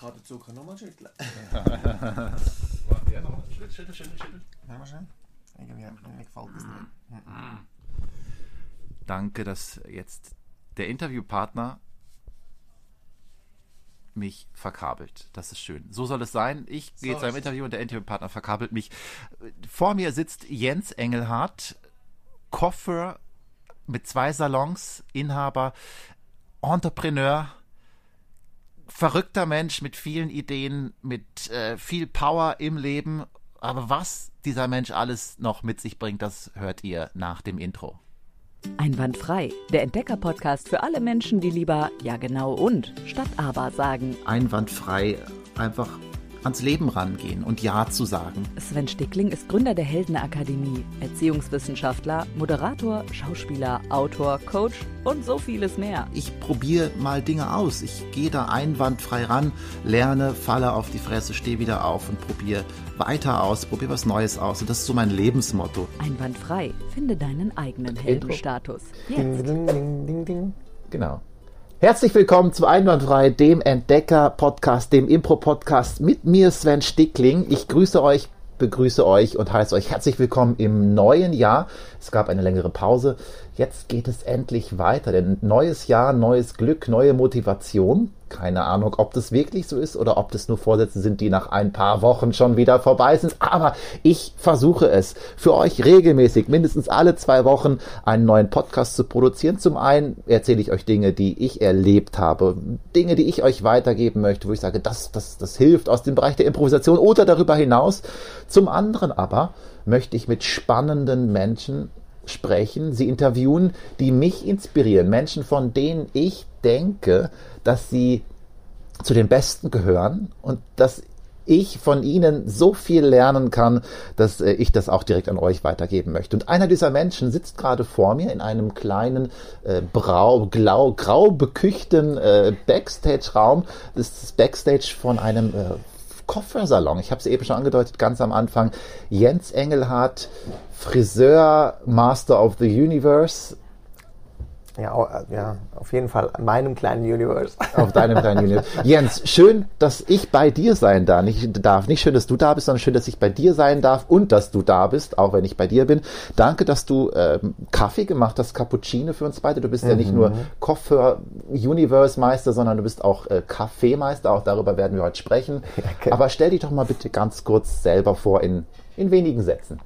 geradezu. Kann nochmal schütteln. ja, nochmal. Schüttel, schüttel, schüttel, schüttel. Ja, mal schön. Irgendwie, mir gefällt das nicht. Danke, dass jetzt der Interviewpartner mich verkabelt. Das ist schön. So soll es sein. Ich gehe zu einem Interview und der Interviewpartner verkabelt mich. Vor mir sitzt Jens Engelhardt, Koffer mit zwei Salons, Inhaber, Entrepreneur, verrückter Mensch mit vielen Ideen, mit äh, viel Power im Leben. Aber was dieser Mensch alles noch mit sich bringt, das hört ihr nach dem Intro. Einwandfrei, der Entdecker-Podcast für alle Menschen, die lieber ja genau und statt aber sagen. Einwandfrei, einfach ans Leben rangehen und Ja zu sagen. Sven Stickling ist Gründer der Heldenakademie, Erziehungswissenschaftler, Moderator, Schauspieler, Autor, Coach und so vieles mehr. Ich probiere mal Dinge aus. Ich gehe da einwandfrei ran, lerne, falle auf die Fresse, stehe wieder auf und probiere weiter aus, probiere was Neues aus. Und das ist so mein Lebensmotto. Einwandfrei, finde deinen eigenen Heldenstatus. Ding, Jetzt. ding, ding, ding, ding. Genau. Herzlich willkommen zu Einwandfrei, dem Entdecker-Podcast, dem Impro-Podcast mit mir, Sven Stickling. Ich grüße euch, begrüße euch und heiße euch herzlich willkommen im neuen Jahr. Es gab eine längere Pause. Jetzt geht es endlich weiter, denn neues Jahr, neues Glück, neue Motivation. Keine Ahnung, ob das wirklich so ist oder ob das nur Vorsätze sind, die nach ein paar Wochen schon wieder vorbei sind. Aber ich versuche es, für euch regelmäßig, mindestens alle zwei Wochen, einen neuen Podcast zu produzieren. Zum einen erzähle ich euch Dinge, die ich erlebt habe, Dinge, die ich euch weitergeben möchte, wo ich sage, das, das, das hilft aus dem Bereich der Improvisation oder darüber hinaus. Zum anderen aber möchte ich mit spannenden Menschen sprechen, sie interviewen, die mich inspirieren. Menschen, von denen ich denke, dass sie zu den Besten gehören und dass ich von ihnen so viel lernen kann, dass äh, ich das auch direkt an euch weitergeben möchte. Und einer dieser Menschen sitzt gerade vor mir in einem kleinen, äh, brau, glau, grau beküchten äh, Backstage-Raum. Das ist das Backstage von einem äh, Koffersalon. Ich habe es eben schon angedeutet, ganz am Anfang. Jens Engelhardt, Friseur, Master of the Universe. Ja, äh, ja, auf jeden Fall an meinem kleinen Universe. Auf deinem kleinen Universe. Jens, schön, dass ich bei dir sein darf. Nicht, darf. Nicht schön, dass du da bist, sondern schön, dass ich bei dir sein darf und dass du da bist, auch wenn ich bei dir bin. Danke, dass du ähm, Kaffee gemacht hast, Cappuccino für uns beide. Du bist ja nicht nur Koffer-Universe-Meister, sondern du bist auch äh, Kaffeemeister. Auch darüber werden wir heute sprechen. okay. Aber stell dich doch mal bitte ganz kurz selber vor in, in wenigen Sätzen.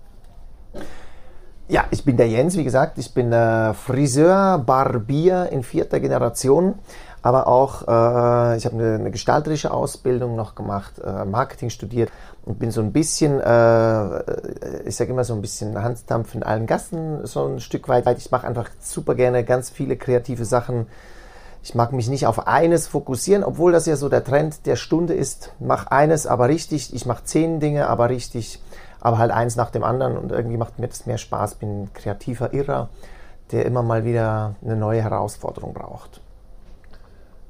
Ja, ich bin der Jens, wie gesagt. Ich bin äh, Friseur, Barbier in vierter Generation. Aber auch, äh, ich habe eine, eine gestalterische Ausbildung noch gemacht, äh, Marketing studiert und bin so ein bisschen, äh, ich sage immer so ein bisschen Handdampf in allen Gassen, so ein Stück weit. Ich mache einfach super gerne ganz viele kreative Sachen. Ich mag mich nicht auf eines fokussieren, obwohl das ja so der Trend der Stunde ist. Mach eines, aber richtig. Ich mache zehn Dinge, aber richtig. Aber halt eins nach dem anderen und irgendwie macht mir das mehr Spaß. Bin ein kreativer Irrer, der immer mal wieder eine neue Herausforderung braucht.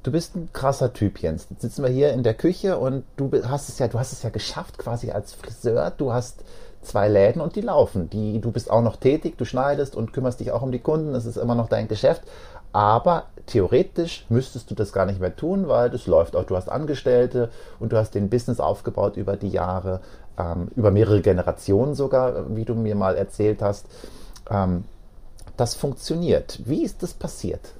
Du bist ein krasser Typ, Jens. Jetzt sitzen wir hier in der Küche und du hast es ja, du hast es ja geschafft, quasi als Friseur. Du hast zwei Läden und die laufen. Die, du bist auch noch tätig, du schneidest und kümmerst dich auch um die Kunden. Das ist immer noch dein Geschäft. Aber theoretisch müsstest du das gar nicht mehr tun, weil das läuft auch. Du hast Angestellte und du hast den Business aufgebaut über die Jahre, ähm, über mehrere Generationen sogar, wie du mir mal erzählt hast. Ähm, das funktioniert. Wie ist das passiert?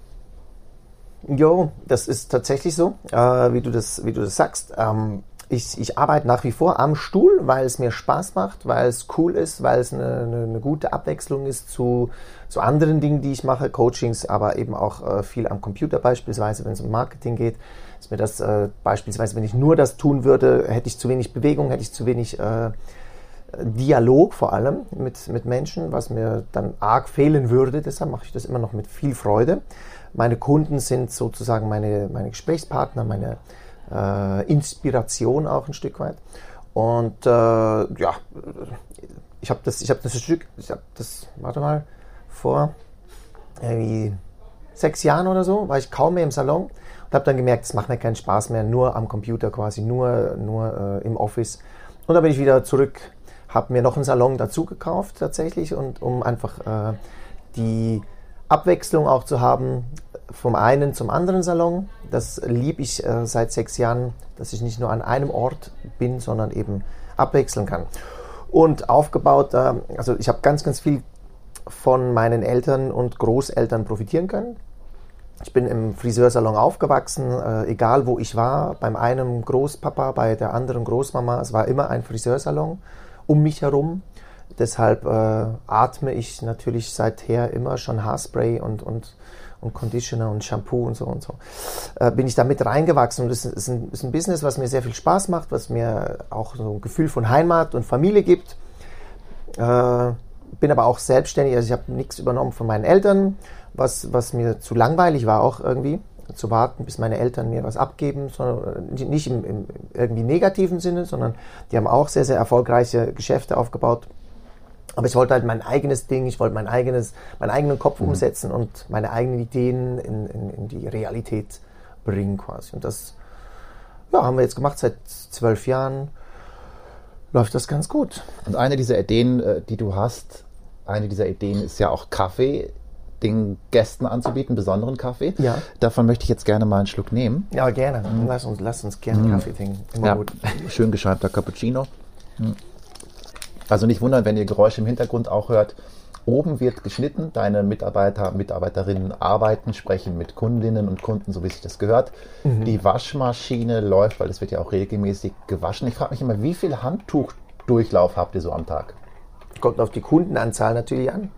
Jo, das ist tatsächlich so, äh, wie, du das, wie du das sagst. Ähm, ich, ich arbeite nach wie vor am Stuhl, weil es mir Spaß macht, weil es cool ist, weil es eine, eine, eine gute Abwechslung ist zu, zu anderen Dingen, die ich mache, Coachings, aber eben auch äh, viel am Computer beispielsweise, wenn es um Marketing geht. Ist mir das äh, beispielsweise, wenn ich nur das tun würde, hätte ich zu wenig Bewegung, hätte ich zu wenig äh, Dialog vor allem mit, mit Menschen, was mir dann arg fehlen würde. Deshalb mache ich das immer noch mit viel Freude. Meine Kunden sind sozusagen meine, meine Gesprächspartner, meine äh, Inspiration auch ein Stück weit. Und äh, ja, ich habe das, ich das Stück, ich habe das, warte mal, vor irgendwie sechs Jahren oder so, war ich kaum mehr im Salon habe dann gemerkt, es macht mir keinen Spaß mehr, nur am Computer quasi, nur, nur äh, im Office. Und dann bin ich wieder zurück, habe mir noch einen Salon dazu gekauft tatsächlich und um einfach äh, die Abwechslung auch zu haben, vom einen zum anderen Salon. Das liebe ich äh, seit sechs Jahren, dass ich nicht nur an einem Ort bin, sondern eben abwechseln kann. Und aufgebaut, äh, also ich habe ganz, ganz viel von meinen Eltern und Großeltern profitieren können. Ich bin im Friseursalon aufgewachsen, äh, egal wo ich war, beim einen Großpapa, bei der anderen Großmama, es war immer ein Friseursalon um mich herum. Deshalb äh, atme ich natürlich seither immer schon Haarspray und, und, und Conditioner und Shampoo und so und so. Äh, bin ich da mit reingewachsen und das ist ein, ist ein Business, was mir sehr viel Spaß macht, was mir auch so ein Gefühl von Heimat und Familie gibt. Äh, bin aber auch selbstständig, also ich habe nichts übernommen von meinen Eltern, was, was mir zu langweilig war auch irgendwie zu warten, bis meine Eltern mir was abgeben, sondern nicht im, im irgendwie negativen Sinne, sondern die haben auch sehr, sehr erfolgreiche Geschäfte aufgebaut. Aber ich wollte halt mein eigenes Ding, ich wollte mein eigenes, meinen eigenen Kopf mhm. umsetzen und meine eigenen Ideen in, in, in, die Realität bringen quasi. Und das ja, haben wir jetzt gemacht seit zwölf Jahren. Läuft das ganz gut. Und eine dieser Ideen, äh, die du hast, eine dieser Ideen ist ja auch Kaffee den Gästen anzubieten, besonderen Kaffee. Ja. Davon möchte ich jetzt gerne mal einen Schluck nehmen. Ja, gerne. Mhm. Lass, uns, lass uns gerne mhm. Kaffee trinken. Immer ja. gut. Schön geschäumter Cappuccino. Mhm. Also nicht wundern, wenn ihr Geräusche im Hintergrund auch hört. Oben wird geschnitten, deine Mitarbeiter, Mitarbeiterinnen arbeiten, sprechen mit Kundinnen und Kunden, so wie sich das gehört. Mhm. Die Waschmaschine läuft, weil es wird ja auch regelmäßig gewaschen. Ich frage mich immer, wie viel Handtuchdurchlauf habt ihr so am Tag? Kommt auf die Kundenanzahl natürlich an.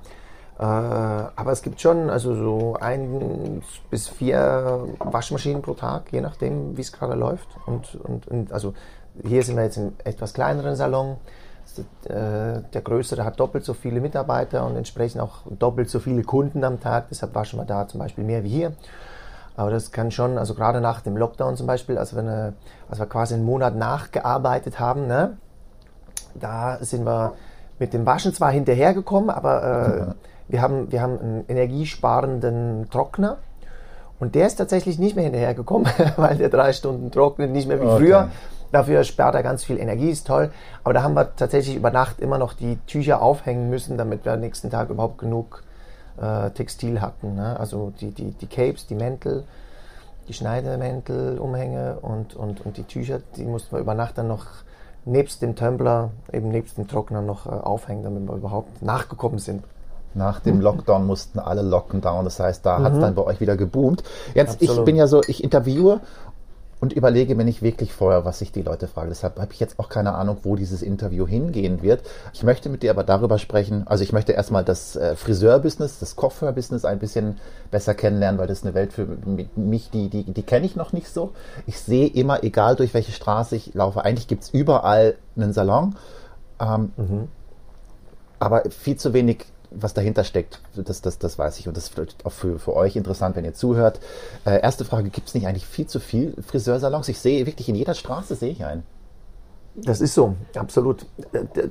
Äh, aber es gibt schon also so ein bis vier Waschmaschinen pro Tag, je nachdem, wie es gerade läuft. Und, und, und, also hier sind wir jetzt in etwas kleineren Salon. Äh, der größere hat doppelt so viele Mitarbeiter und entsprechend auch doppelt so viele Kunden am Tag. Deshalb waschen wir da zum Beispiel mehr wie hier. Aber das kann schon, also gerade nach dem Lockdown zum Beispiel, wenn wir, als wir quasi einen Monat nachgearbeitet haben, ne, da sind wir mit dem Waschen zwar hinterhergekommen, aber äh, wir haben, wir haben einen energiesparenden Trockner und der ist tatsächlich nicht mehr hinterhergekommen, weil der drei Stunden trocknet, nicht mehr wie okay. früher. Dafür spart er ganz viel Energie, ist toll. Aber da haben wir tatsächlich über Nacht immer noch die Tücher aufhängen müssen, damit wir am nächsten Tag überhaupt genug äh, Textil hatten. Ne? Also die, die, die Capes, die Mäntel, die Schneidemäntel, Umhänge und, und, und die Tücher, die mussten wir über Nacht dann noch nebst dem Tumbler, eben nebst dem Trockner noch äh, aufhängen, damit wir überhaupt nachgekommen sind. Nach dem Lockdown mussten alle locken down. Das heißt, da mhm. hat es dann bei euch wieder geboomt. Jetzt, Absolut. ich bin ja so, ich interviewe und überlege mir nicht wirklich vorher, was ich die Leute frage. Deshalb habe ich jetzt auch keine Ahnung, wo dieses Interview hingehen wird. Ich möchte mit dir aber darüber sprechen. Also ich möchte erstmal das äh, Friseur-Business, das Coiffeur-Business ein bisschen besser kennenlernen, weil das ist eine Welt für mich, die, die, die kenne ich noch nicht so. Ich sehe immer, egal durch welche Straße ich laufe, eigentlich gibt es überall einen Salon. Ähm, mhm. Aber viel zu wenig was dahinter steckt, das, das, das weiß ich. Und das ist vielleicht auch für, für euch interessant, wenn ihr zuhört. Äh, erste Frage, gibt es nicht eigentlich viel zu viel Friseursalons? Ich sehe wirklich in jeder Straße sehe ich einen. Das ist so, absolut.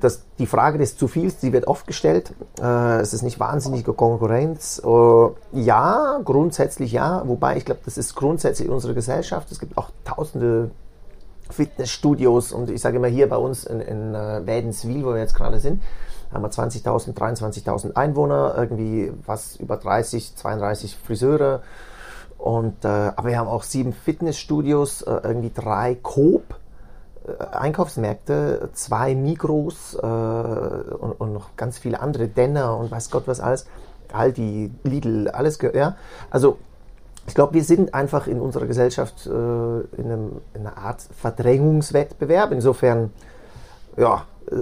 Das, die Frage des zu viels, die wird oft gestellt. Äh, es ist nicht wahnsinnige Konkurrenz. Äh, ja, grundsätzlich ja. Wobei ich glaube, das ist grundsätzlich unsere Gesellschaft. Es gibt auch tausende Fitnessstudios und ich sage immer hier bei uns in, in äh, Wädenswil, wo wir jetzt gerade sind, haben wir 20.000, 23.000 Einwohner, irgendwie was über 30, 32 Friseure. Und, äh, aber wir haben auch sieben Fitnessstudios, äh, irgendwie drei Coop. Äh, Einkaufsmärkte, zwei Migros äh, und, und, noch ganz viele andere, Denner und weiß Gott was alles, Aldi, Lidl, alles, ja. Also ich glaube, wir sind einfach in unserer Gesellschaft äh, in, einem, in, einer Art Verdrängungswettbewerb. Insofern, ja, äh,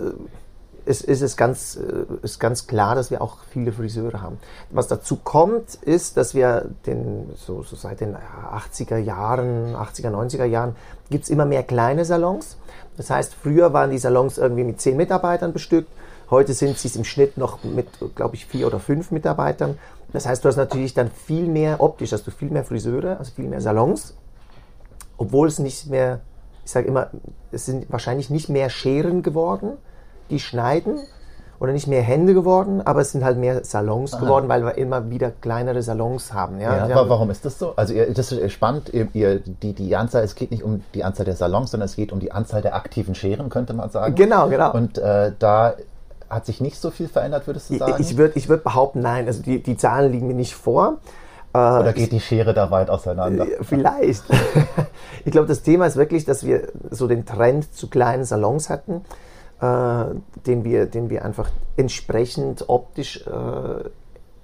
ist, ist es ganz, äh, ist ganz klar, dass wir auch viele Friseure haben. Was dazu kommt, ist, dass wir den, so, so seit den 80er Jahren, 80er, 90er Jahren, gibt es immer mehr kleine Salons. Das heißt, früher waren die Salons irgendwie mit zehn Mitarbeitern bestückt. Heute sind sie im Schnitt noch mit, glaube ich, vier oder fünf Mitarbeitern. Das heißt, du hast natürlich dann viel mehr, optisch hast du viel mehr Friseure, also viel mehr Salons, obwohl es nicht mehr, ich sage immer, es sind wahrscheinlich nicht mehr Scheren geworden, die schneiden oder nicht mehr Hände geworden, aber es sind halt mehr Salons Aha. geworden, weil wir immer wieder kleinere Salons haben. Ja, ja aber warum ist das so? Also ihr, das ist spannend, ihr, ihr, die, die Anzahl, es geht nicht um die Anzahl der Salons, sondern es geht um die Anzahl der aktiven Scheren, könnte man sagen. Genau, genau. Und äh, da hat sich nicht so viel verändert, würdest du sagen? Ich würde ich würd behaupten, nein. Also die, die Zahlen liegen mir nicht vor. Oder geht die Schere da weit auseinander? Vielleicht. ich glaube, das Thema ist wirklich, dass wir so den Trend zu kleinen Salons hatten, äh, den, wir, den wir einfach entsprechend optisch äh,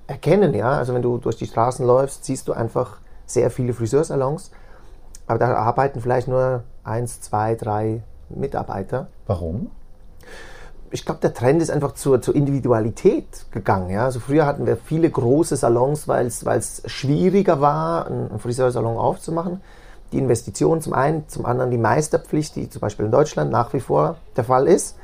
erkennen. Ja? Also wenn du durch die Straßen läufst, siehst du einfach sehr viele Friseursalons, aber da arbeiten vielleicht nur eins, zwei, drei Mitarbeiter. Warum? ich glaube, der Trend ist einfach zur, zur Individualität gegangen. Ja? Also früher hatten wir viele große Salons, weil es schwieriger war, einen Friseursalon aufzumachen. Die Investition zum einen, zum anderen die Meisterpflicht, die zum Beispiel in Deutschland nach wie vor der Fall ist,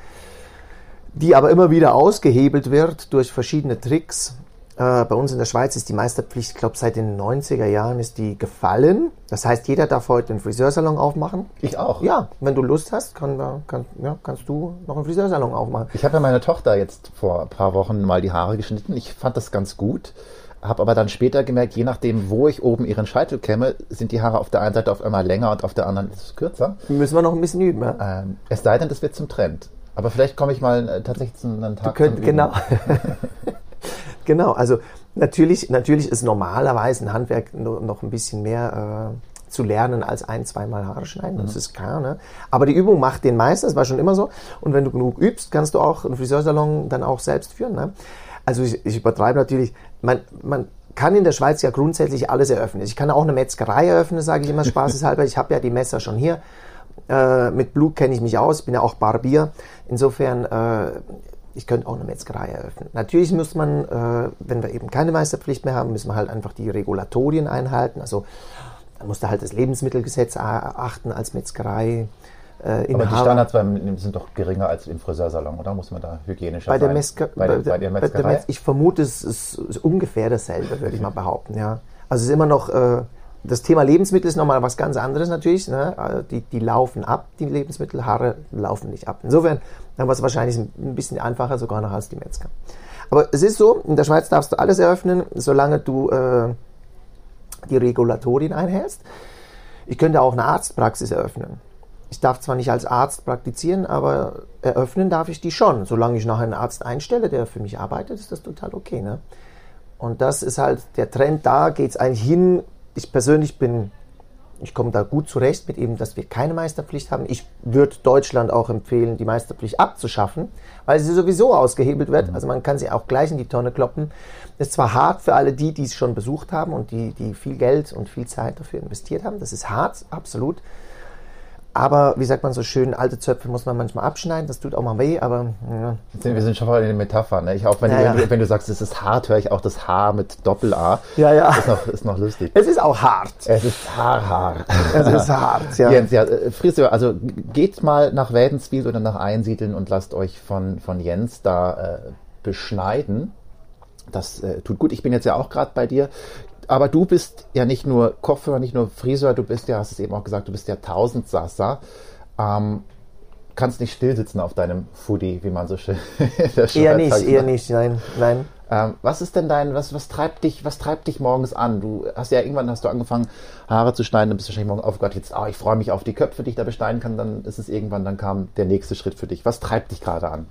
die aber immer wieder ausgehebelt wird durch verschiedene Tricks, äh, bei uns in der Schweiz ist die Meisterpflicht, ich glaube, seit den 90er Jahren ist die gefallen. Das heißt, jeder darf heute einen Friseursalon aufmachen. Ich auch. Ja, wenn du Lust hast, kann, kann, ja, kannst du noch einen Friseursalon aufmachen. Ich habe ja meiner Tochter jetzt vor ein paar Wochen mal die Haare geschnitten. Ich fand das ganz gut. Habe aber dann später gemerkt, je nachdem, wo ich oben ihren Scheitel kämme, sind die Haare auf der einen Seite auf einmal länger und auf der anderen ist es kürzer. Müssen wir noch ein bisschen üben, ja? Ähm, es sei denn, das wird zum Trend. Aber vielleicht komme ich mal äh, tatsächlich zu einem Tag. Du könnt, genau. Genau, also natürlich, natürlich ist normalerweise ein Handwerk noch ein bisschen mehr äh, zu lernen als ein, zweimal Haare schneiden, das mhm. ist klar. Ne? Aber die Übung macht den Meister, das war schon immer so. Und wenn du genug übst, kannst du auch einen Friseursalon dann auch selbst führen. Ne? Also ich, ich übertreibe natürlich, man, man kann in der Schweiz ja grundsätzlich alles eröffnen. Ich kann auch eine Metzgerei eröffnen, sage ich immer spaßeshalber. Ich habe ja die Messer schon hier. Äh, mit Blut kenne ich mich aus, bin ja auch Barbier. Insofern äh, ich könnte auch eine Metzgerei eröffnen. Natürlich muss man, äh, wenn wir eben keine Meisterpflicht mehr haben, müssen wir halt einfach die Regulatorien einhalten. Also dann musst du halt das Lebensmittelgesetz achten als Metzgerei. Äh, Aber die Standards beim, sind doch geringer als im Friseursalon, oder? Muss man da hygienischer bei der sein? Metzger bei, der, bei der Metzgerei? Bei der Metz ich vermute, es ist, ist ungefähr dasselbe, würde ich mal behaupten. Ja. Also es ist immer noch... Äh, das Thema Lebensmittel ist nochmal was ganz anderes natürlich. Ne? Die, die laufen ab, die Lebensmittel, Haare laufen nicht ab. Insofern dann war es wahrscheinlich ein bisschen einfacher sogar noch als die Metzger. Aber es ist so, in der Schweiz darfst du alles eröffnen, solange du äh, die Regulatorien einhältst. Ich könnte auch eine Arztpraxis eröffnen. Ich darf zwar nicht als Arzt praktizieren, aber eröffnen darf ich die schon. Solange ich nachher einen Arzt einstelle, der für mich arbeitet, ist das total okay. Ne? Und das ist halt der Trend, da geht es eigentlich hin. Ich persönlich bin ich komme da gut zurecht mit eben, dass wir keine Meisterpflicht haben. Ich würde Deutschland auch empfehlen, die Meisterpflicht abzuschaffen, weil sie sowieso ausgehebelt wird. Mhm. Also man kann sie auch gleich in die Tonne kloppen. Das ist zwar hart für alle die, die es schon besucht haben und die, die viel Geld und viel Zeit dafür investiert haben. Das ist hart, absolut. Aber wie sagt man so schön, alte Zöpfe muss man manchmal abschneiden, das tut auch mal weh, aber ja. Wir sind schon mal in den Metaphern. Ne? Ich auch, wenn, ja, du, ja. wenn, du, sagst, es ist hart, höre ich auch das H mit Doppel-A. Ja, ja. Ist noch, ist noch lustig. Es ist auch hart. Es ist haarhart. Es ist hart, ja. Jens, ja, äh, Friseur, also geht mal nach Wädenswil oder nach Einsiedeln und lasst euch von, von Jens da äh, beschneiden. Das äh, tut gut. Ich bin jetzt ja auch gerade bei dir aber du bist ja nicht nur Kopfhörer, nicht nur Friseur, du bist ja, hast es eben auch gesagt, du bist ja Tausendsasser. Ähm, kannst nicht stillsitzen auf deinem Foodie, wie man so schön der Eher nicht, sagt, eher nicht, nein, nein. Ähm, was ist denn dein, was, was treibt dich, was treibt dich morgens an? Du hast ja irgendwann hast du angefangen, Haare zu schneiden, dann bist du wahrscheinlich morgen aufgehört, jetzt, ah, ich freue mich auf die Köpfe, die ich da beschneiden kann, dann ist es irgendwann, dann kam der nächste Schritt für dich. Was treibt dich gerade an?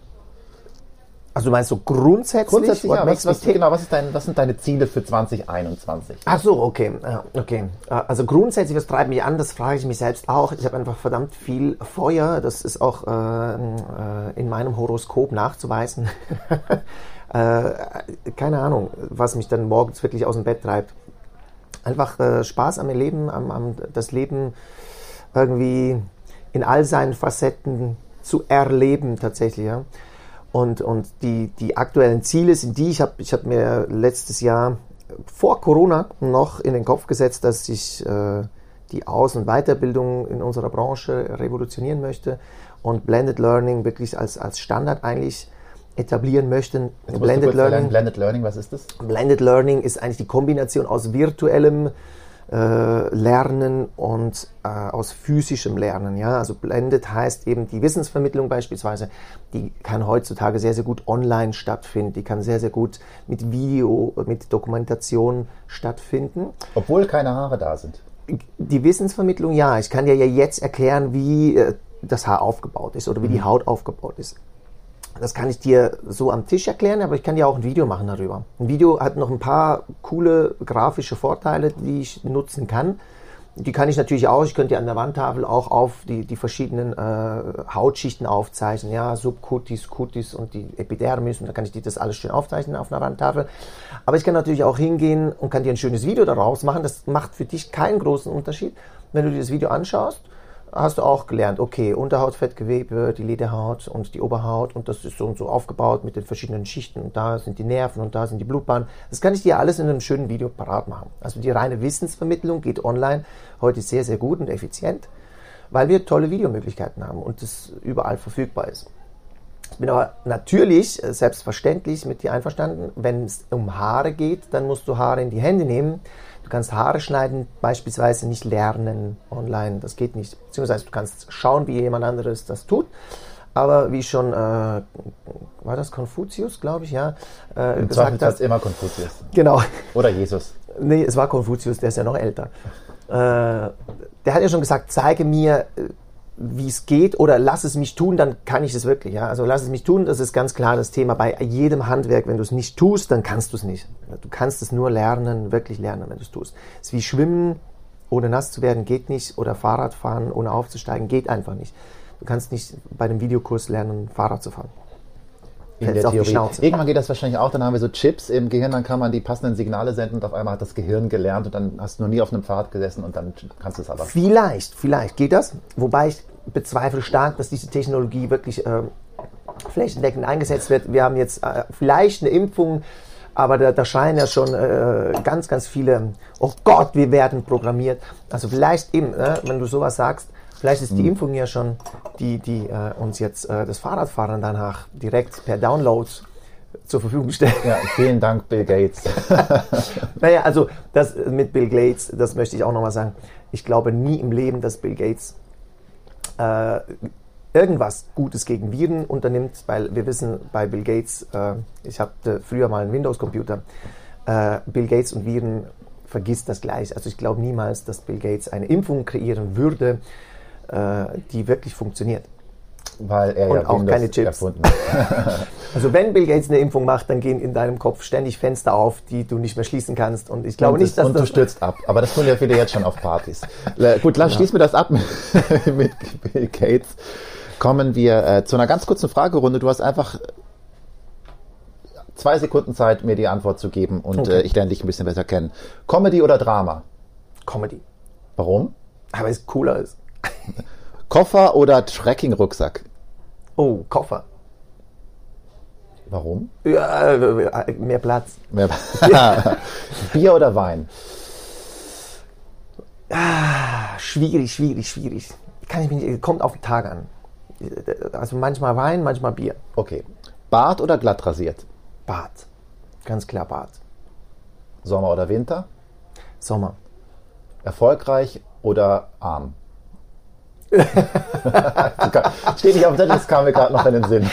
Also du meinst so grundsätzlich? Grundsätzlich, ja. Was, was, genau, was, ist dein, was sind deine Ziele für 2021? Ach so, okay. okay. Also grundsätzlich, was treibt mich an, das frage ich mich selbst auch. Ich habe einfach verdammt viel Feuer. Das ist auch äh, äh in meinem Horoskop nachzuweisen. äh, keine Ahnung, was mich dann morgens wirklich aus dem Bett treibt. Einfach äh, Spaß am Leben, am, am, das Leben irgendwie in all seinen Facetten zu erleben tatsächlich. Ja. Und, und die, die aktuellen Ziele sind die, ich habe ich hab mir letztes Jahr vor Corona noch in den Kopf gesetzt, dass ich äh, die Aus- und Weiterbildung in unserer Branche revolutionieren möchte und Blended Learning wirklich als, als Standard eigentlich etablieren möchte. Blended Learning, Blended Learning, was ist das? Blended Learning ist eigentlich die Kombination aus virtuellem Lernen und äh, aus physischem Lernen. Ja? Also blended heißt eben die Wissensvermittlung beispielsweise, die kann heutzutage sehr, sehr gut online stattfinden, die kann sehr, sehr gut mit Video, mit Dokumentation stattfinden. Obwohl keine Haare da sind. Die Wissensvermittlung, ja. Ich kann dir ja jetzt erklären, wie äh, das Haar aufgebaut ist oder wie mhm. die Haut aufgebaut ist. Das kann ich dir so am Tisch erklären, aber ich kann dir auch ein Video machen darüber. Ein Video hat noch ein paar coole grafische Vorteile, die ich nutzen kann. Die kann ich natürlich auch, ich könnte ja an der Wandtafel auch auf die, die verschiedenen äh, Hautschichten aufzeichnen, ja, Subcutis, Cutis und die Epidermis und da kann ich dir das alles schön aufzeichnen auf einer Wandtafel. Aber ich kann natürlich auch hingehen und kann dir ein schönes Video daraus machen. Das macht für dich keinen großen Unterschied, wenn du dir das Video anschaust hast du auch gelernt, okay, Unterhautfettgewebe, die Lederhaut und die Oberhaut und das ist so und so aufgebaut mit den verschiedenen Schichten und da sind die Nerven und da sind die Blutbahnen. Das kann ich dir alles in einem schönen Video parat machen. Also die reine Wissensvermittlung geht online heute sehr, sehr gut und effizient, weil wir tolle Videomöglichkeiten haben und das überall verfügbar ist. Ich bin aber natürlich, äh, selbstverständlich mit dir einverstanden, wenn es um Haare geht, dann musst du Haare in die Hände nehmen Du kannst Haare schneiden, beispielsweise nicht lernen online. Das geht nicht. Beziehungsweise du kannst schauen, wie jemand anderes das tut. Aber wie schon, äh, war das Konfuzius, glaube ich, ja? Äh, Im gesagt hat, immer Konfuzius. Genau. Oder Jesus. Nee, es war Konfuzius, der ist ja noch älter. Äh, der hat ja schon gesagt, zeige mir, äh, wie es geht oder lass es mich tun, dann kann ich es wirklich. Ja? Also lass es mich tun, das ist ganz klar das Thema bei jedem Handwerk. Wenn du es nicht tust, dann kannst du es nicht. Du kannst es nur lernen, wirklich lernen, wenn du es tust. Es ist wie Schwimmen, ohne nass zu werden, geht nicht. Oder Fahrradfahren, ohne aufzusteigen, geht einfach nicht. Du kannst nicht bei dem Videokurs lernen, Fahrrad zu fahren in der Theorie. Irgendwann geht das wahrscheinlich auch, dann haben wir so Chips im Gehirn, dann kann man die passenden Signale senden und auf einmal hat das Gehirn gelernt und dann hast du noch nie auf einem Pfad gesessen und dann kannst du es aber. Vielleicht, vielleicht geht das. Wobei ich bezweifle stark, dass diese Technologie wirklich äh, flächendeckend eingesetzt wird. Wir haben jetzt äh, vielleicht eine Impfung, aber da, da scheinen ja schon äh, ganz, ganz viele, oh Gott, wir werden programmiert. Also vielleicht eben, äh, wenn du sowas sagst, Vielleicht ist die hm. Impfung ja schon, die, die äh, uns jetzt äh, das Fahrradfahren danach direkt per Download zur Verfügung stellt. Ja, vielen Dank, Bill Gates. naja, also das mit Bill Gates, das möchte ich auch nochmal sagen. Ich glaube nie im Leben, dass Bill Gates äh, irgendwas Gutes gegen Viren unternimmt, weil wir wissen, bei Bill Gates, äh, ich hatte früher mal einen Windows-Computer, äh, Bill Gates und Viren vergisst das gleich. Also ich glaube niemals, dass Bill Gates eine Impfung kreieren würde, äh, die wirklich funktioniert. Weil er und ja auch keine Chips. Erfunden. also wenn Bill Gates eine Impfung macht, dann gehen in deinem Kopf ständig Fenster auf, die du nicht mehr schließen kannst. Und ich glaube und nicht, dass und das... Du stürzt ab. Aber das tun ja viele jetzt schon auf Partys. Gut, lass, ja. schließen wir das ab mit Bill Gates. Kommen wir äh, zu einer ganz kurzen Fragerunde. Du hast einfach zwei Sekunden Zeit, mir die Antwort zu geben und okay. äh, ich lerne dich ein bisschen besser kennen. Comedy oder Drama? Comedy. Warum? Aber es cooler ist. Koffer oder Trekking-Rucksack? Oh, Koffer. Warum? Ja, äh, mehr Platz. Mehr Bier oder Wein? Ah, schwierig, schwierig, schwierig. Kann ich mich, kommt auf den Tag an. Also manchmal Wein, manchmal Bier. Okay. Bart oder glatt rasiert? Bart. Ganz klar Bart. Sommer oder Winter? Sommer. Erfolgreich oder arm? Steht nicht auf dem das kam mir gerade noch in den Sinn.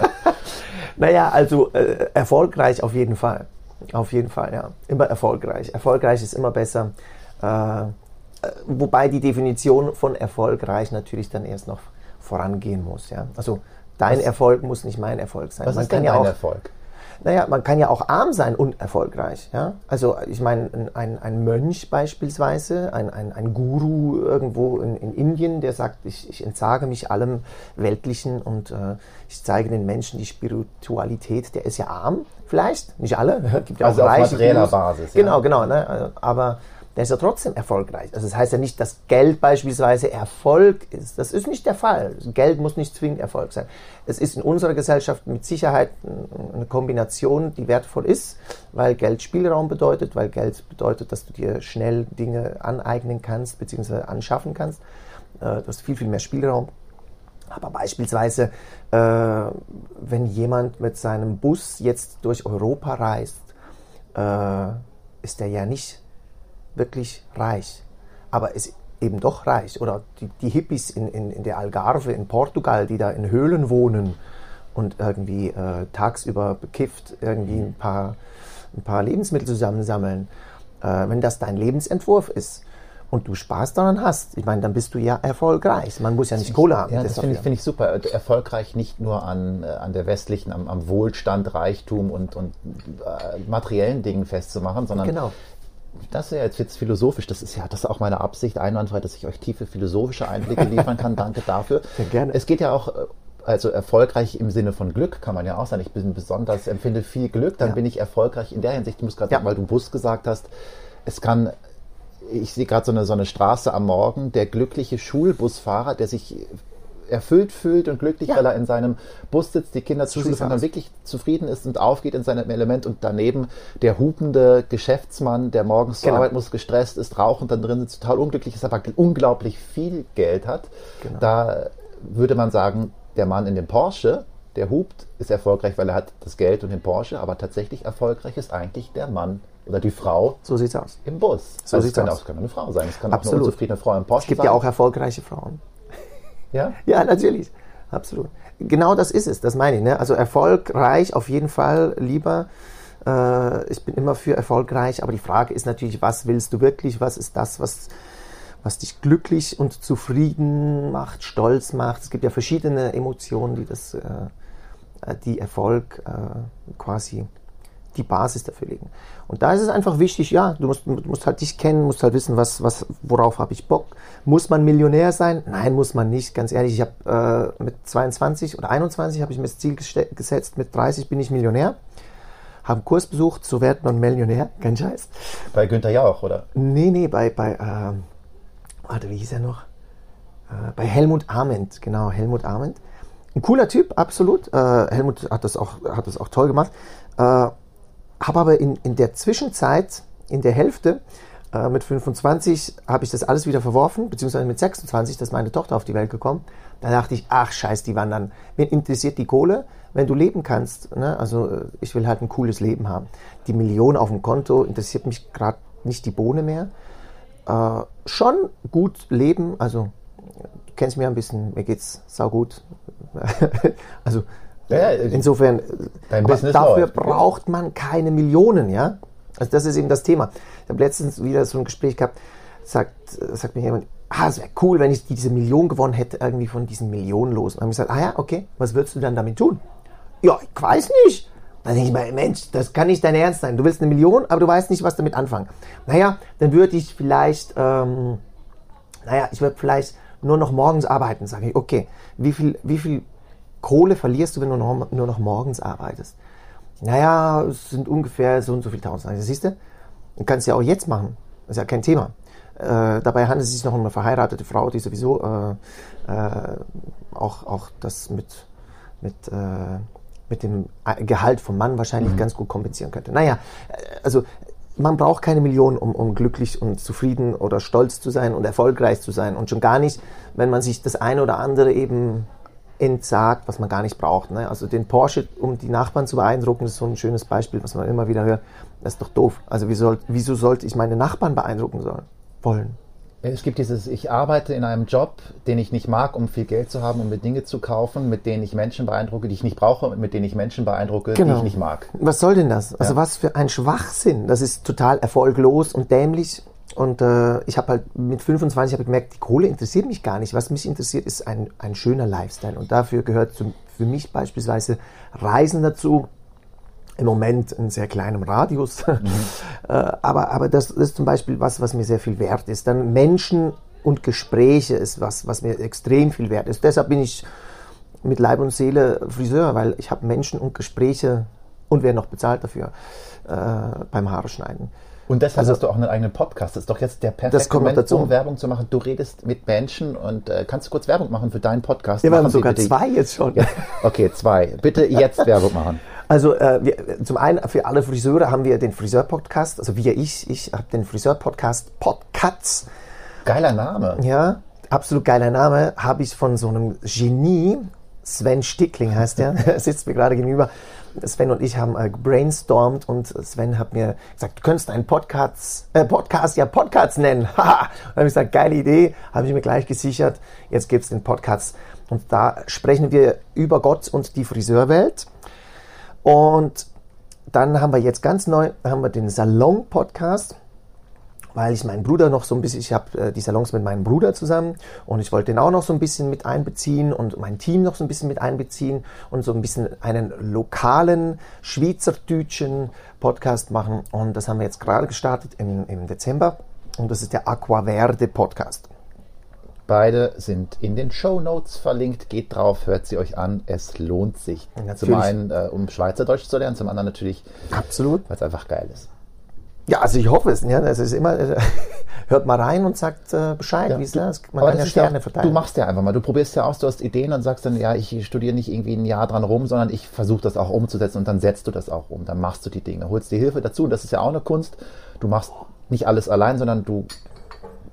naja, also äh, erfolgreich auf jeden Fall. Auf jeden Fall, ja. Immer erfolgreich. Erfolgreich ist immer besser. Äh, wobei die Definition von erfolgreich natürlich dann erst noch vorangehen muss. Ja? Also dein was, Erfolg muss nicht mein Erfolg sein. Was Man ist denn ja dein auch, Erfolg? Naja, man kann ja auch arm sein und erfolgreich. Ja? Also ich meine, ein, ein Mönch beispielsweise, ein, ein, ein Guru irgendwo in, in Indien, der sagt, ich, ich entsage mich allem Weltlichen und äh, ich zeige den Menschen die Spiritualität, der ist ja arm, vielleicht, nicht alle. Gibt ja also auch auf materieller Basis. Genau, ja. genau. Ne? Aber der ist ja trotzdem erfolgreich. Also das heißt ja nicht, dass Geld beispielsweise Erfolg ist. Das ist nicht der Fall. Geld muss nicht zwingend Erfolg sein. Es ist in unserer Gesellschaft mit Sicherheit eine Kombination, die wertvoll ist, weil Geld Spielraum bedeutet, weil Geld bedeutet, dass du dir schnell Dinge aneignen kannst bzw. anschaffen kannst. Äh, du hast viel, viel mehr Spielraum. Aber beispielsweise, äh, wenn jemand mit seinem Bus jetzt durch Europa reist, äh, ist er ja nicht wirklich reich. Aber es eben doch reich. Oder die, die Hippies in, in, in der Algarve in Portugal, die da in Höhlen wohnen und irgendwie äh, tagsüber bekifft irgendwie ein paar, ein paar Lebensmittel zusammensammeln. Äh, wenn das dein Lebensentwurf ist und du Spaß daran hast, ich meine, dann bist du ja erfolgreich. Man muss ja nicht Kohle haben. Ja, das finde ich, find ich super. Erfolgreich nicht nur an, äh, an der westlichen, am, am Wohlstand, Reichtum und, und äh, materiellen Dingen festzumachen, sondern Genau. Das ist ja jetzt, jetzt philosophisch. Das ist ja das ist auch meine Absicht, einwandfrei, dass ich euch tiefe philosophische Einblicke liefern kann. Danke dafür. Sehr gerne. Es geht ja auch, äh, also erfolgreich im Sinne von Glück kann man ja auch sein. Ich bin besonders, empfinde viel Glück, dann Ja. bin ich erfolgreich in der Hinsicht. Ich muss gerade Ja. sagen, weil du Bus gesagt hast, es kann, ich sehe gerade so eine, so eine Straße am Morgen, der glückliche Schulbusfahrer, der sich erfüllt fühlt und glücklich, Ja. weil er in seinem Bus sitzt, die Kinder zur Schule fahren, dann wirklich zufrieden ist und aufgeht in seinem Element und daneben der hupende Geschäftsmann, der morgens zur Genau. Arbeit muss, gestresst ist, rauchend dann drin sitzt, total unglücklich ist, aber unglaublich viel Geld hat. Genau. Da würde man sagen, der Mann in dem Porsche, der hupt, ist erfolgreich, weil er hat das Geld und den Porsche, aber tatsächlich erfolgreich ist eigentlich der Mann oder die Frau So sieht's aus. im Bus. So also es sieht's kann aus. auch es kann eine Frau sein, es kann auch Absolut. eine unzufriedene Frau im Porsche Es gibt sein. ja auch erfolgreiche Frauen. Ja? Ja, natürlich. Absolut. Genau das ist es, das meine ich. Ne? Also erfolgreich auf jeden Fall lieber. Äh, ich bin immer für erfolgreich, aber die Frage ist natürlich, was willst du wirklich? Was ist das, was, was dich glücklich und zufrieden macht, stolz macht? Es gibt ja verschiedene Emotionen, die das, äh, die Erfolg äh, quasi die Basis dafür legen. Und da ist es einfach wichtig, ja, du musst, du musst halt dich kennen, musst halt wissen, was, was, worauf habe ich Bock. Muss man Millionär sein? Nein, muss man nicht. Ganz ehrlich, ich habe äh, mit 22 oder 21 habe ich mir das Ziel gesetzt, mit 30 bin ich Millionär. Habe einen Kurs besucht, so wird man Millionär, kein Scheiß. Bei Günther Jauch, oder? Nee, nee, bei, bei ähm, warte, wie hieß er noch? Äh, bei Helmut Arment, genau, Helmut Arment. Ein cooler Typ, absolut. Äh, Helmut hat das auch, hat das auch toll gemacht. Habe aber in, in der Zwischenzeit, in der Hälfte, äh, mit 25, habe ich das alles wieder verworfen, beziehungsweise mit 26, da ist meine Tochter auf die Welt gekommen. Da dachte ich, ach scheiß, die wandern. Wen interessiert die Kohle? Wenn du leben kannst, ne? also äh, ich will halt ein cooles Leben haben. Die Million auf dem Konto interessiert mich gerade nicht die Bohne mehr. Äh, schon gut leben, also du kennst mich ein bisschen, mir geht's saugut. also Ja, insofern, dafür läuft. braucht man keine Millionen, ja. Also das ist eben das Thema. Ich habe letztens wieder so ein Gespräch gehabt, sagt, sagt mir jemand, ah, es wäre cool, wenn ich diese Million gewonnen hätte, irgendwie von diesen Millionen los. Und dann habe ich gesagt, ah ja, okay, was würdest du dann damit tun? Ja, ich weiß nicht. Dann denke ich mir, Mensch, das kann nicht dein Ernst sein. Du willst eine Million, aber du weißt nicht, was damit anfangen. Naja, dann würde ich vielleicht, ähm, naja, ich würde vielleicht nur noch morgens arbeiten. Sage ich, okay, wie viel, wie viel Kohle verlierst du, wenn du noch, nur noch morgens arbeitest? Naja, es sind ungefähr so und so viel tausend. Ich, siehst du, du kannst ja auch jetzt machen. Das ist ja kein Thema. Äh, dabei handelt es sich noch um eine verheiratete Frau, die sowieso äh, äh, auch, auch das mit, mit, äh, mit dem Gehalt vom Mann wahrscheinlich ganz gut kompensieren könnte. Naja, äh, also man braucht keine Millionen, um, um glücklich und zufrieden oder stolz zu sein und erfolgreich zu sein. Und schon gar nicht, wenn man sich das eine oder andere eben entsagt, was man gar nicht braucht. Ne? Also den Porsche, um die Nachbarn zu beeindrucken, ist so ein schönes Beispiel, was man immer wieder hört. Das ist doch doof. Also wie soll, wieso sollte ich meine Nachbarn beeindrucken sollen? Wollen? Es gibt dieses, ich arbeite in einem Job, den ich nicht mag, um viel Geld zu haben, um mir Dinge zu kaufen, mit denen ich Menschen beeindrucke, die ich nicht brauche, und mit denen ich Menschen beeindrucke, die ich nicht mag. Was soll denn das? Also was für ein Schwachsinn. Das ist total erfolglos und dämlich. Und äh, ich habe halt mit 25 habe gemerkt, die Kohle interessiert mich gar nicht. Was mich interessiert, ist ein, ein schöner Lifestyle. Und dafür gehört zum, für mich beispielsweise Reisen dazu. Im Moment in sehr kleinem Radius. äh, aber aber das ist zum Beispiel was, was mir sehr viel wert ist. Dann Menschen und Gespräche ist was, was mir extrem viel wert ist. Deshalb bin ich mit Leib und Seele Friseur, weil ich habe Menschen und Gespräche und wer noch bezahlt dafür äh, beim Haare schneiden. Und deshalb hast du auch einen eigenen Podcast. Das ist doch jetzt der perfekte Also Moment, dazu. um Werbung zu machen. Du redest mit Menschen und äh, kannst du kurz Werbung machen für deinen Podcast? Wir Machen haben Sie sogar bitte- zwei jetzt schon. Ja. Okay, zwei. Bitte jetzt Werbung machen. Also äh, wir, zum einen für alle Friseure haben wir den Friseur-Podcast, also wir, ich, ich habe den Friseur-Podcast Podcuts. Geiler Name. Ja, absolut geiler Name. Habe ich von so einem Genie, Sven Stickling heißt der, der sitzt mir gerade gegenüber. Sven und ich haben äh, brainstormt und Sven hat mir gesagt, du könntest einen Podcast, äh, Podcast ja Podcast nennen. Und dann habe ich gesagt, geile Idee, habe ich mir gleich gesichert. Jetzt gibt's den Podcast. Und da sprechen wir über Gott und die Friseurwelt. Und dann haben wir jetzt ganz neu, haben wir den Salon-Podcast. Weil ich meinen Bruder noch so ein bisschen, ich habe äh, die Salons mit meinem Bruder zusammen und ich wollte den auch noch so ein bisschen mit einbeziehen und mein Team noch so ein bisschen mit einbeziehen und so ein bisschen einen lokalen, schweizerdeutschen Podcast machen. Und das haben wir jetzt gerade gestartet im, im Dezember und das ist der Aquaverde Podcast. Beide sind in den Show Notes verlinkt. Geht drauf, hört sie euch an. Es lohnt sich. Natürlich. Zum einen, äh, um Schweizerdeutsch zu lernen, zum anderen natürlich, Absolut. weil es einfach geil ist. Ja, also ich hoffe es. Ja, das ist immer, äh, hört mal rein und sagt äh, Bescheid, wie es ist. Man kann ja ja Sterne auch, verteilen. du machst ja einfach mal. Du probierst ja aus, du hast Ideen und sagst dann, ja, ich studiere nicht irgendwie ein Jahr dran rum, sondern ich versuche das auch umzusetzen und dann setzt du das auch um. Dann machst du die Dinge, holst dir Hilfe dazu und das ist ja auch eine Kunst. Du machst nicht alles allein, sondern du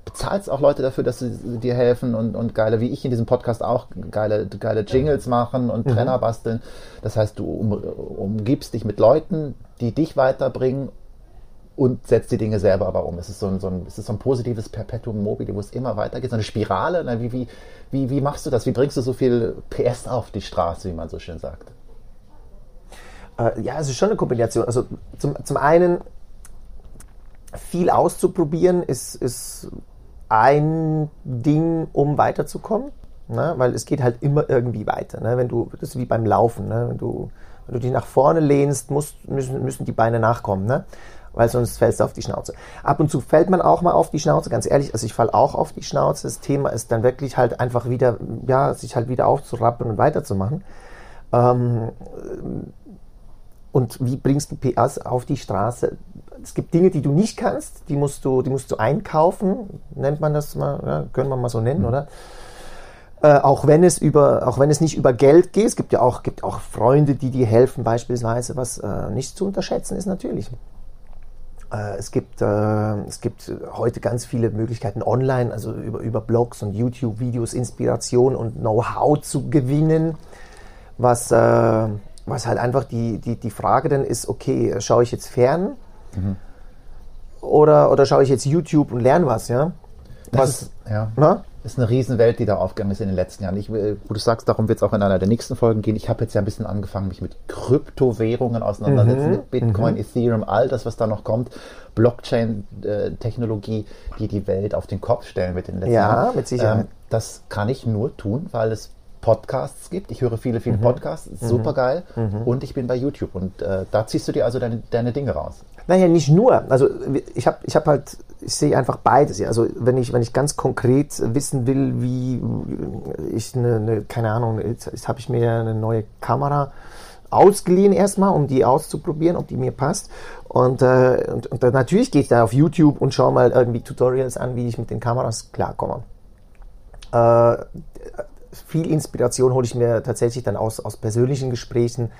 bezahlst auch Leute dafür, dass sie dir helfen und, und geile, wie ich in diesem Podcast auch, geile, geile Jingles machen und Trenner basteln. Das heißt, du um, umgibst dich mit Leuten, die dich weiterbringen und setzt die Dinge selber aber um. Es ist so ein, so ein, es ist so ein positives Perpetuum mobile, wo es immer weitergeht, so eine Spirale. Na, Wie, wie, wie, wie machst du das? Wie bringst du so viel PS auf die Straße, wie man so schön sagt? Äh, ja, es ist schon eine Kombination. Also zum, zum einen viel auszuprobieren ist, ist ein Ding, um weiterzukommen. Ne? Weil es geht halt immer irgendwie weiter. Ne? Wenn du, das ist wie beim Laufen. Ne? Wenn, du, wenn du dich nach vorne lehnst, musst, müssen, müssen die Beine nachkommen. Ne? Weil sonst fällst du auf die Schnauze. Ab und zu fällt man auch mal auf die Schnauze, ganz ehrlich, also ich falle auch auf die Schnauze. Das Thema ist dann wirklich halt einfach wieder, ja, sich halt wieder aufzurappeln und weiterzumachen. Ähm, und wie bringst du PS auf die Straße? Es gibt Dinge, die du nicht kannst, die musst du, die musst du einkaufen, nennt man das mal, ja, können wir mal so nennen, oder? Äh, auch wenn es über, auch wenn es nicht über Geld geht, es gibt ja auch, gibt auch Freunde, die dir helfen, beispielsweise, was äh, nicht zu unterschätzen ist natürlich. Äh, es gibt, äh, es gibt heute ganz viele Möglichkeiten online, also über, über Blogs und YouTube-Videos Inspiration und Know-how zu gewinnen, was, äh, was halt einfach die, die, die Frage dann ist, okay, schaue ich jetzt fern oder, oder schaue ich jetzt YouTube und lerne was, ja? Das Was, ist, ja. na? Das ist eine Riesenwelt, die da aufgegangen ist in den letzten Jahren. Ich, will- wo du sagst, darum wird es auch in einer der nächsten Folgen gehen. Ich habe jetzt ja ein bisschen angefangen, mich mit Kryptowährungen auseinandersetzen, mit Bitcoin, Ethereum, all das, was da noch kommt. Blockchain-Technologie, die die Welt auf den Kopf stellen wird in den letzten Ja, Jahren. mit Sicherheit. Ähm, das kann ich nur tun, weil es Podcasts gibt. Ich höre viele, Mhm. viele Podcasts, super geil. Und ich bin bei YouTube. Und äh, da ziehst du dir also deine, deine Dinge raus. Naja, nicht nur. Also ich habe ich hab halt, ich sehe einfach beides. Also wenn ich, wenn ich ganz konkret wissen will, wie ich eine, eine keine Ahnung, jetzt, jetzt habe ich mir eine neue Kamera ausgeliehen erstmal, um die auszuprobieren, ob die mir passt. Und, äh, und, und dann natürlich gehe ich da auf YouTube und schaue mal irgendwie Tutorials an, wie ich mit den Kameras klarkomme. Äh, viel Inspiration hole ich mir tatsächlich dann aus, aus persönlichen Gesprächen,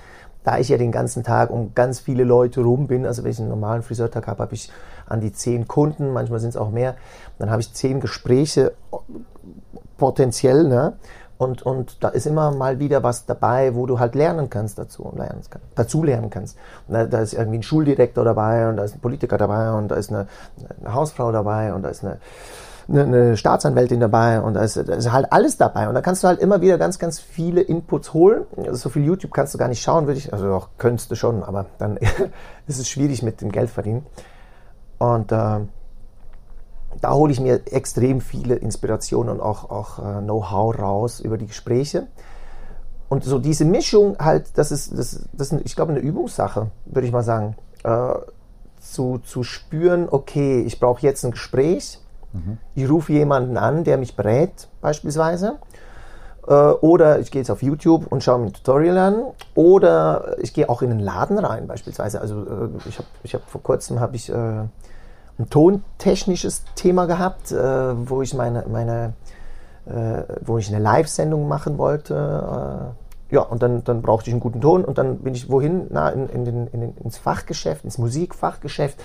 da ich ja den ganzen Tag um ganz viele Leute rum bin. Also wenn ich einen normalen Friseurtag habe, habe ich an die zehn Kunden, manchmal sind es auch mehr. Dann habe ich zehn Gespräche potenziell, ne? Und, und da ist immer mal wieder was dabei, wo du halt lernen kannst dazu und lernen kannst, dazu lernen kannst. Da, da ist irgendwie ein Schuldirektor dabei und da ist ein Politiker dabei und da ist eine, eine Hausfrau dabei und da ist eine, eine, eine Staatsanwältin dabei und da ist, da ist halt alles dabei. Und da kannst du halt immer wieder ganz, ganz viele Inputs holen. Also so viel YouTube kannst du gar nicht schauen, würde ich, also auch könntest du schon, aber dann ist es schwierig mit dem Geld verdienen. Und äh, da hole ich mir extrem viele Inspirationen und auch, auch äh, Know-how raus über die Gespräche. Und so diese Mischung halt, das ist, das, das ist ich glaube, eine Übungssache, würde ich mal sagen. Äh, zu, zu spüren, okay, ich brauche jetzt ein Gespräch, ich rufe jemanden an, der mich berät, beispielsweise. Äh, oder ich gehe jetzt auf YouTube und schaue mir ein Tutorial an. Oder ich gehe auch in einen Laden rein, beispielsweise. Also äh, ich habe ich hab vor kurzem habe ich äh, ein tontechnisches Thema gehabt, äh, wo ich meine, meine äh, wo ich eine Live-Sendung machen wollte. Äh, ja, und dann, dann brauchte ich einen guten Ton und dann bin ich wohin? Na, in, in den, in den, ins Fachgeschäft, ins Musikfachgeschäft.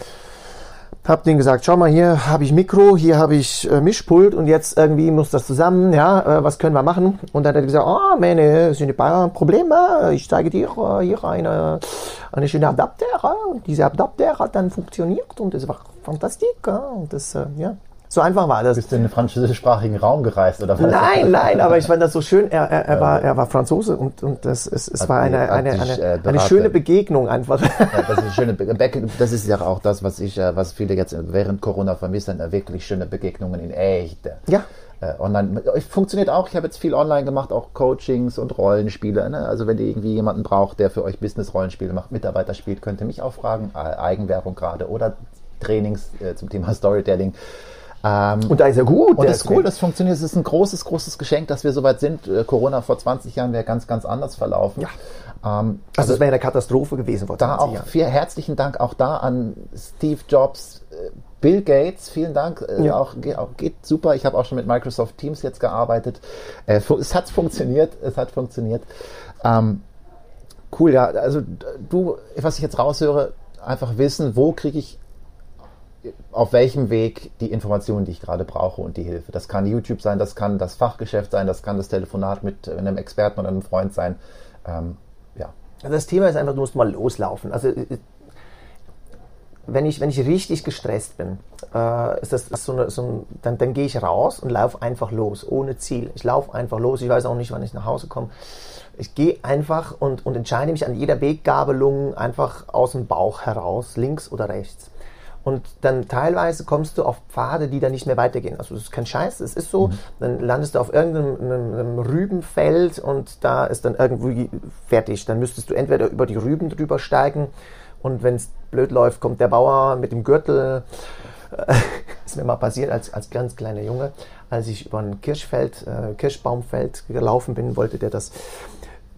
Hab denen gesagt, schau mal, hier habe ich Mikro, hier habe ich äh, Mischpult und jetzt irgendwie muss das zusammen, ja, äh, was können wir machen? Und dann hat er gesagt, oh, meine, sind ein paar Probleme, ich zeige dir äh, hier eine, eine schöne Adapter und dieser Adapter hat dann funktioniert und das war fantastisch. Und das, äh, ja, So einfach war das. Bist du in den französischsprachigen Raum gereist oder was? Nein, nein, aber ich fand das so schön. Er, er, er, war, er war Franzose und, und das, es, es Hat war eine, eine, eine, äh, eine schöne Begegnung einfach. Ja, das ist schöne Be Das ist ja auch das, was ich, äh, was viele jetzt während Corona vermissen, äh, wirklich schöne Begegnungen in echt. Ja. Online funktioniert auch. Ich habe jetzt viel online gemacht, auch Coachings und Rollenspiele. Ne? Also wenn ihr irgendwie jemanden braucht, der für euch Business-Rollenspiele macht, Mitarbeiter spielt, könnt ihr mich auch fragen. Eigenwerbung gerade oder Trainings äh, zum Thema Storytelling. Ähm, Und da ist er gut. und das ist cool, das funktioniert. Es ist ein großes, großes Geschenk, dass wir soweit sind. Äh, Corona vor 20 Jahren wäre ganz, ganz anders verlaufen. Ja. Ähm, Also es wäre eine Katastrophe gewesen vor da 20 auch Jahren. viel herzlichen Dank auch da an Steve Jobs, äh, Bill Gates, vielen Dank. Äh, Ja. auch, ge- auch geht super. Ich habe auch schon mit Microsoft Teams jetzt gearbeitet. Äh, es hat funktioniert. Es hat funktioniert. Ähm, cool, ja. Also du, was ich jetzt raushöre, einfach wissen, wo kriege ich auf welchem Weg die Informationen, die ich gerade brauche und die Hilfe. Das kann YouTube sein, das kann das Fachgeschäft sein, das kann das Telefonat mit äh, einem Experten oder einem Freund sein. Ähm, ja. Also das Thema ist einfach, du musst mal loslaufen. Also äh, wenn ich, wenn ich richtig gestresst bin, äh, ist das ist so eine, so ein, dann, dann gehe ich raus und laufe einfach los, ohne Ziel. Ich laufe einfach los, ich weiß auch nicht, wann ich nach Hause komme. Ich gehe einfach und, und entscheide mich an jeder Weggabelung einfach aus dem Bauch heraus, links oder rechts. Und dann teilweise kommst du auf Pfade, die dann nicht mehr weitergehen. Also das ist kein Scheiß, es ist so. Dann landest du auf irgendeinem einem, einem Rübenfeld und da ist dann irgendwie fertig. Dann müsstest du entweder über die Rüben drüber steigen und wenn es blöd läuft, kommt der Bauer mit dem Gürtel. ist mir mal passiert als, als ganz kleiner Junge, als ich über ein Kirschfeld, äh, Kirschbaumfeld gelaufen bin, wollte der das.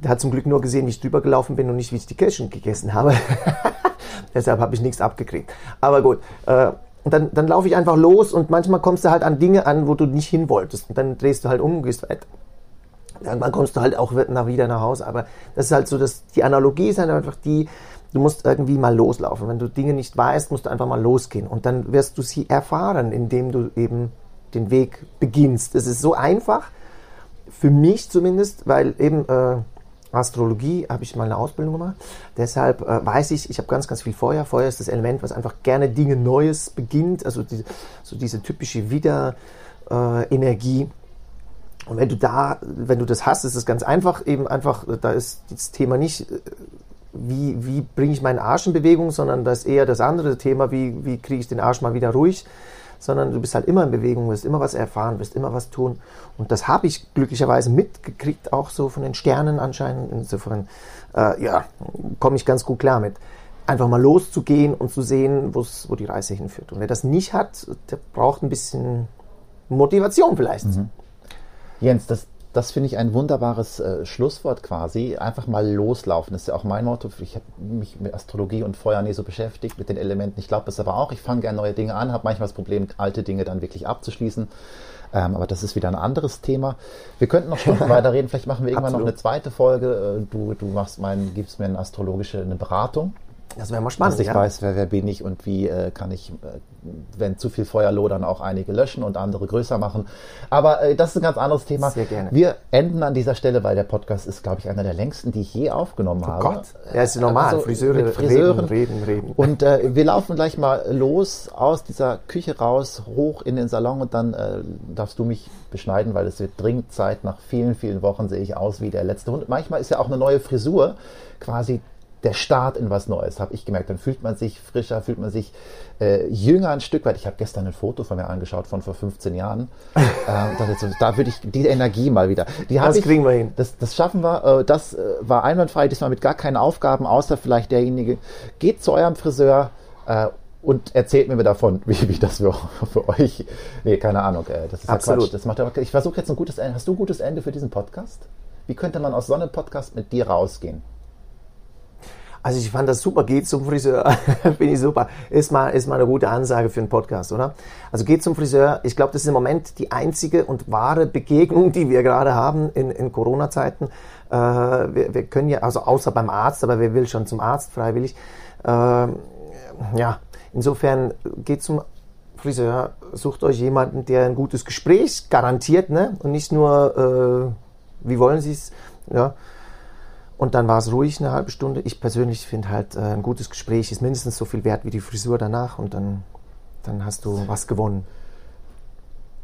Der hat zum Glück nur gesehen, wie ich drüber gelaufen bin und nicht, wie ich die Kirschen gegessen habe. Deshalb habe ich nichts abgekriegt. Aber gut. Äh, und dann, dann laufe ich einfach los und manchmal kommst du halt an Dinge an, wo du nicht hin wolltest. Und dann drehst du halt um und gehst weiter. Irgendwann kommst du halt auch wieder nach Hause. Aber das ist halt so, dass die Analogie ist halt einfach die, du musst irgendwie mal loslaufen. Wenn du Dinge nicht weißt, musst du einfach mal losgehen. Und dann wirst du sie erfahren, indem du eben den Weg beginnst. Es ist so einfach, für mich zumindest, weil eben äh, Astrologie habe ich mal eine Ausbildung gemacht. Deshalb äh, weiß ich, ich habe ganz, ganz viel Feuer. Feuer ist das Element, was einfach gerne Dinge Neues beginnt. Also die, so diese typische Wiederenergie. Und wenn du da, wenn du das hast, ist es ganz einfach, eben einfach, da ist das Thema nicht, äh, wie, wie bringe ich meinen Arsch in Bewegung, sondern das ist eher das andere Thema, wie, wie kriege ich den Arsch mal wieder ruhig, sondern du bist halt immer in Bewegung, wirst immer was erfahren, wirst immer was tun. Und das habe ich glücklicherweise mitgekriegt, auch so von den Sternen anscheinend. Insofern, äh, ja, komme ich ganz gut klar mit. Einfach mal loszugehen und zu sehen, wo die Reise hinführt. Und wer das nicht hat, der braucht ein bisschen Motivation vielleicht. Jens, das, das finde ich ein wunderbares äh, Schlusswort quasi. Einfach mal loslaufen. Das ist ja auch mein Motto. Ich habe mich mit Astrologie und Feuer nie so beschäftigt, mit den Elementen. Ich glaube es aber auch. Ich fange gerne neue Dinge an, habe manchmal das Problem, alte Dinge dann wirklich abzuschließen. Ähm, aber das ist wieder ein anderes Thema. Wir könnten noch Stunden weiterreden. Vielleicht machen wir irgendwann noch Absolut. eine zweite Folge. Äh, Du, du machst mein, gibst mir eine astrologische eine Beratung. Das wäre mal dass spannend. ich ja. weiß, wer, wer bin ich und wie äh, kann ich, äh, wenn zu viel Feuer lodern, auch einige löschen und andere größer machen. Aber äh, das ist ein ganz anderes Thema. Sehr gerne. Wir enden an dieser Stelle, weil der Podcast ist, glaube ich, einer der längsten, die ich je aufgenommen habe. Oh Gott, ja, ist normal. Also, Friseure, Friseuren. reden, reden, reden. Und äh, wir laufen gleich mal los aus dieser Küche raus, hoch in den Salon und dann äh, darfst du mich beschneiden, weil es wird dringend Zeit. Nach vielen, vielen Wochen sehe ich aus wie der letzte Hund. Manchmal ist ja auch eine neue Frisur quasi der Start in was Neues, habe ich gemerkt. Dann fühlt man sich frischer, fühlt man sich äh, jünger ein Stück weit. Ich habe gestern ein Foto von mir angeschaut von vor 15 Jahren. da, jetzt so, da würde ich die Energie mal wieder. Das ich, kriegen wir hin. Das, das schaffen wir. Äh, das äh, war einwandfrei, diesmal mit gar keinen Aufgaben, außer vielleicht derjenige, geht zu eurem Friseur äh, und erzählt mir davon, wie, wie das für, für euch. Nee, keine Ahnung. Äh, das ist ja Absolut. Quatsch. Das macht ja, ich versuche jetzt ein gutes Ende. Hast du ein gutes Ende für diesen Podcast? Wie könnte man aus so einem Podcast mit dir rausgehen? Also ich fand das super, geht zum Friseur, finde ich super. Ist mal, ist mal eine gute Ansage für einen Podcast, oder? Also geht zum Friseur. Ich glaube, das ist im Moment die einzige und wahre Begegnung, die wir gerade haben in, in Corona-Zeiten. Äh, wir, wir können ja, also außer beim Arzt, aber wer will schon zum Arzt freiwillig? Äh, ja, insofern geht zum Friseur, sucht euch jemanden, der ein gutes Gespräch garantiert, ne? Und nicht nur, äh, wie wollen Sie es, ja? Und dann war es ruhig eine halbe Stunde. Ich persönlich finde halt, äh, ein gutes Gespräch ist mindestens so viel wert wie die Frisur danach und dann, dann hast du was gewonnen.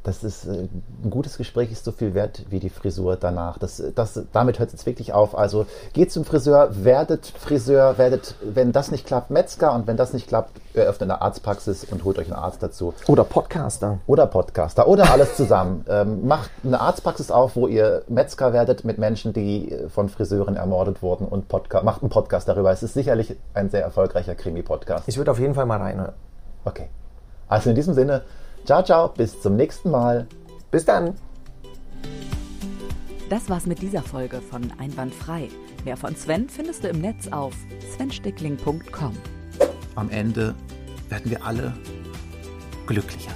Das ist äh, ein gutes Gespräch ist so viel wert wie die Frisur danach. Das, das, damit hört es jetzt wirklich auf. Also geht zum Friseur, werdet Friseur, werdet, wenn das nicht klappt, Metzger und wenn das nicht klappt, eröffnet eine Arztpraxis und holt euch einen Arzt dazu. Oder Podcaster. Oder Podcaster oder alles zusammen. ähm, macht eine Arztpraxis auf, wo ihr Metzger werdet mit Menschen, die von Friseuren ermordet wurden und Podca macht einen Podcast darüber. Es ist sicherlich ein sehr erfolgreicher Krimi-Podcast. Ich würde auf jeden Fall mal reinhören. Okay. Also in diesem Sinne, Ciao, ciao, bis zum nächsten Mal. Bis dann. Das war's mit dieser Folge von Einwandfrei. Mehr von Sven findest du im Netz auf svenstickling.com. Am Ende werden wir alle glücklicher.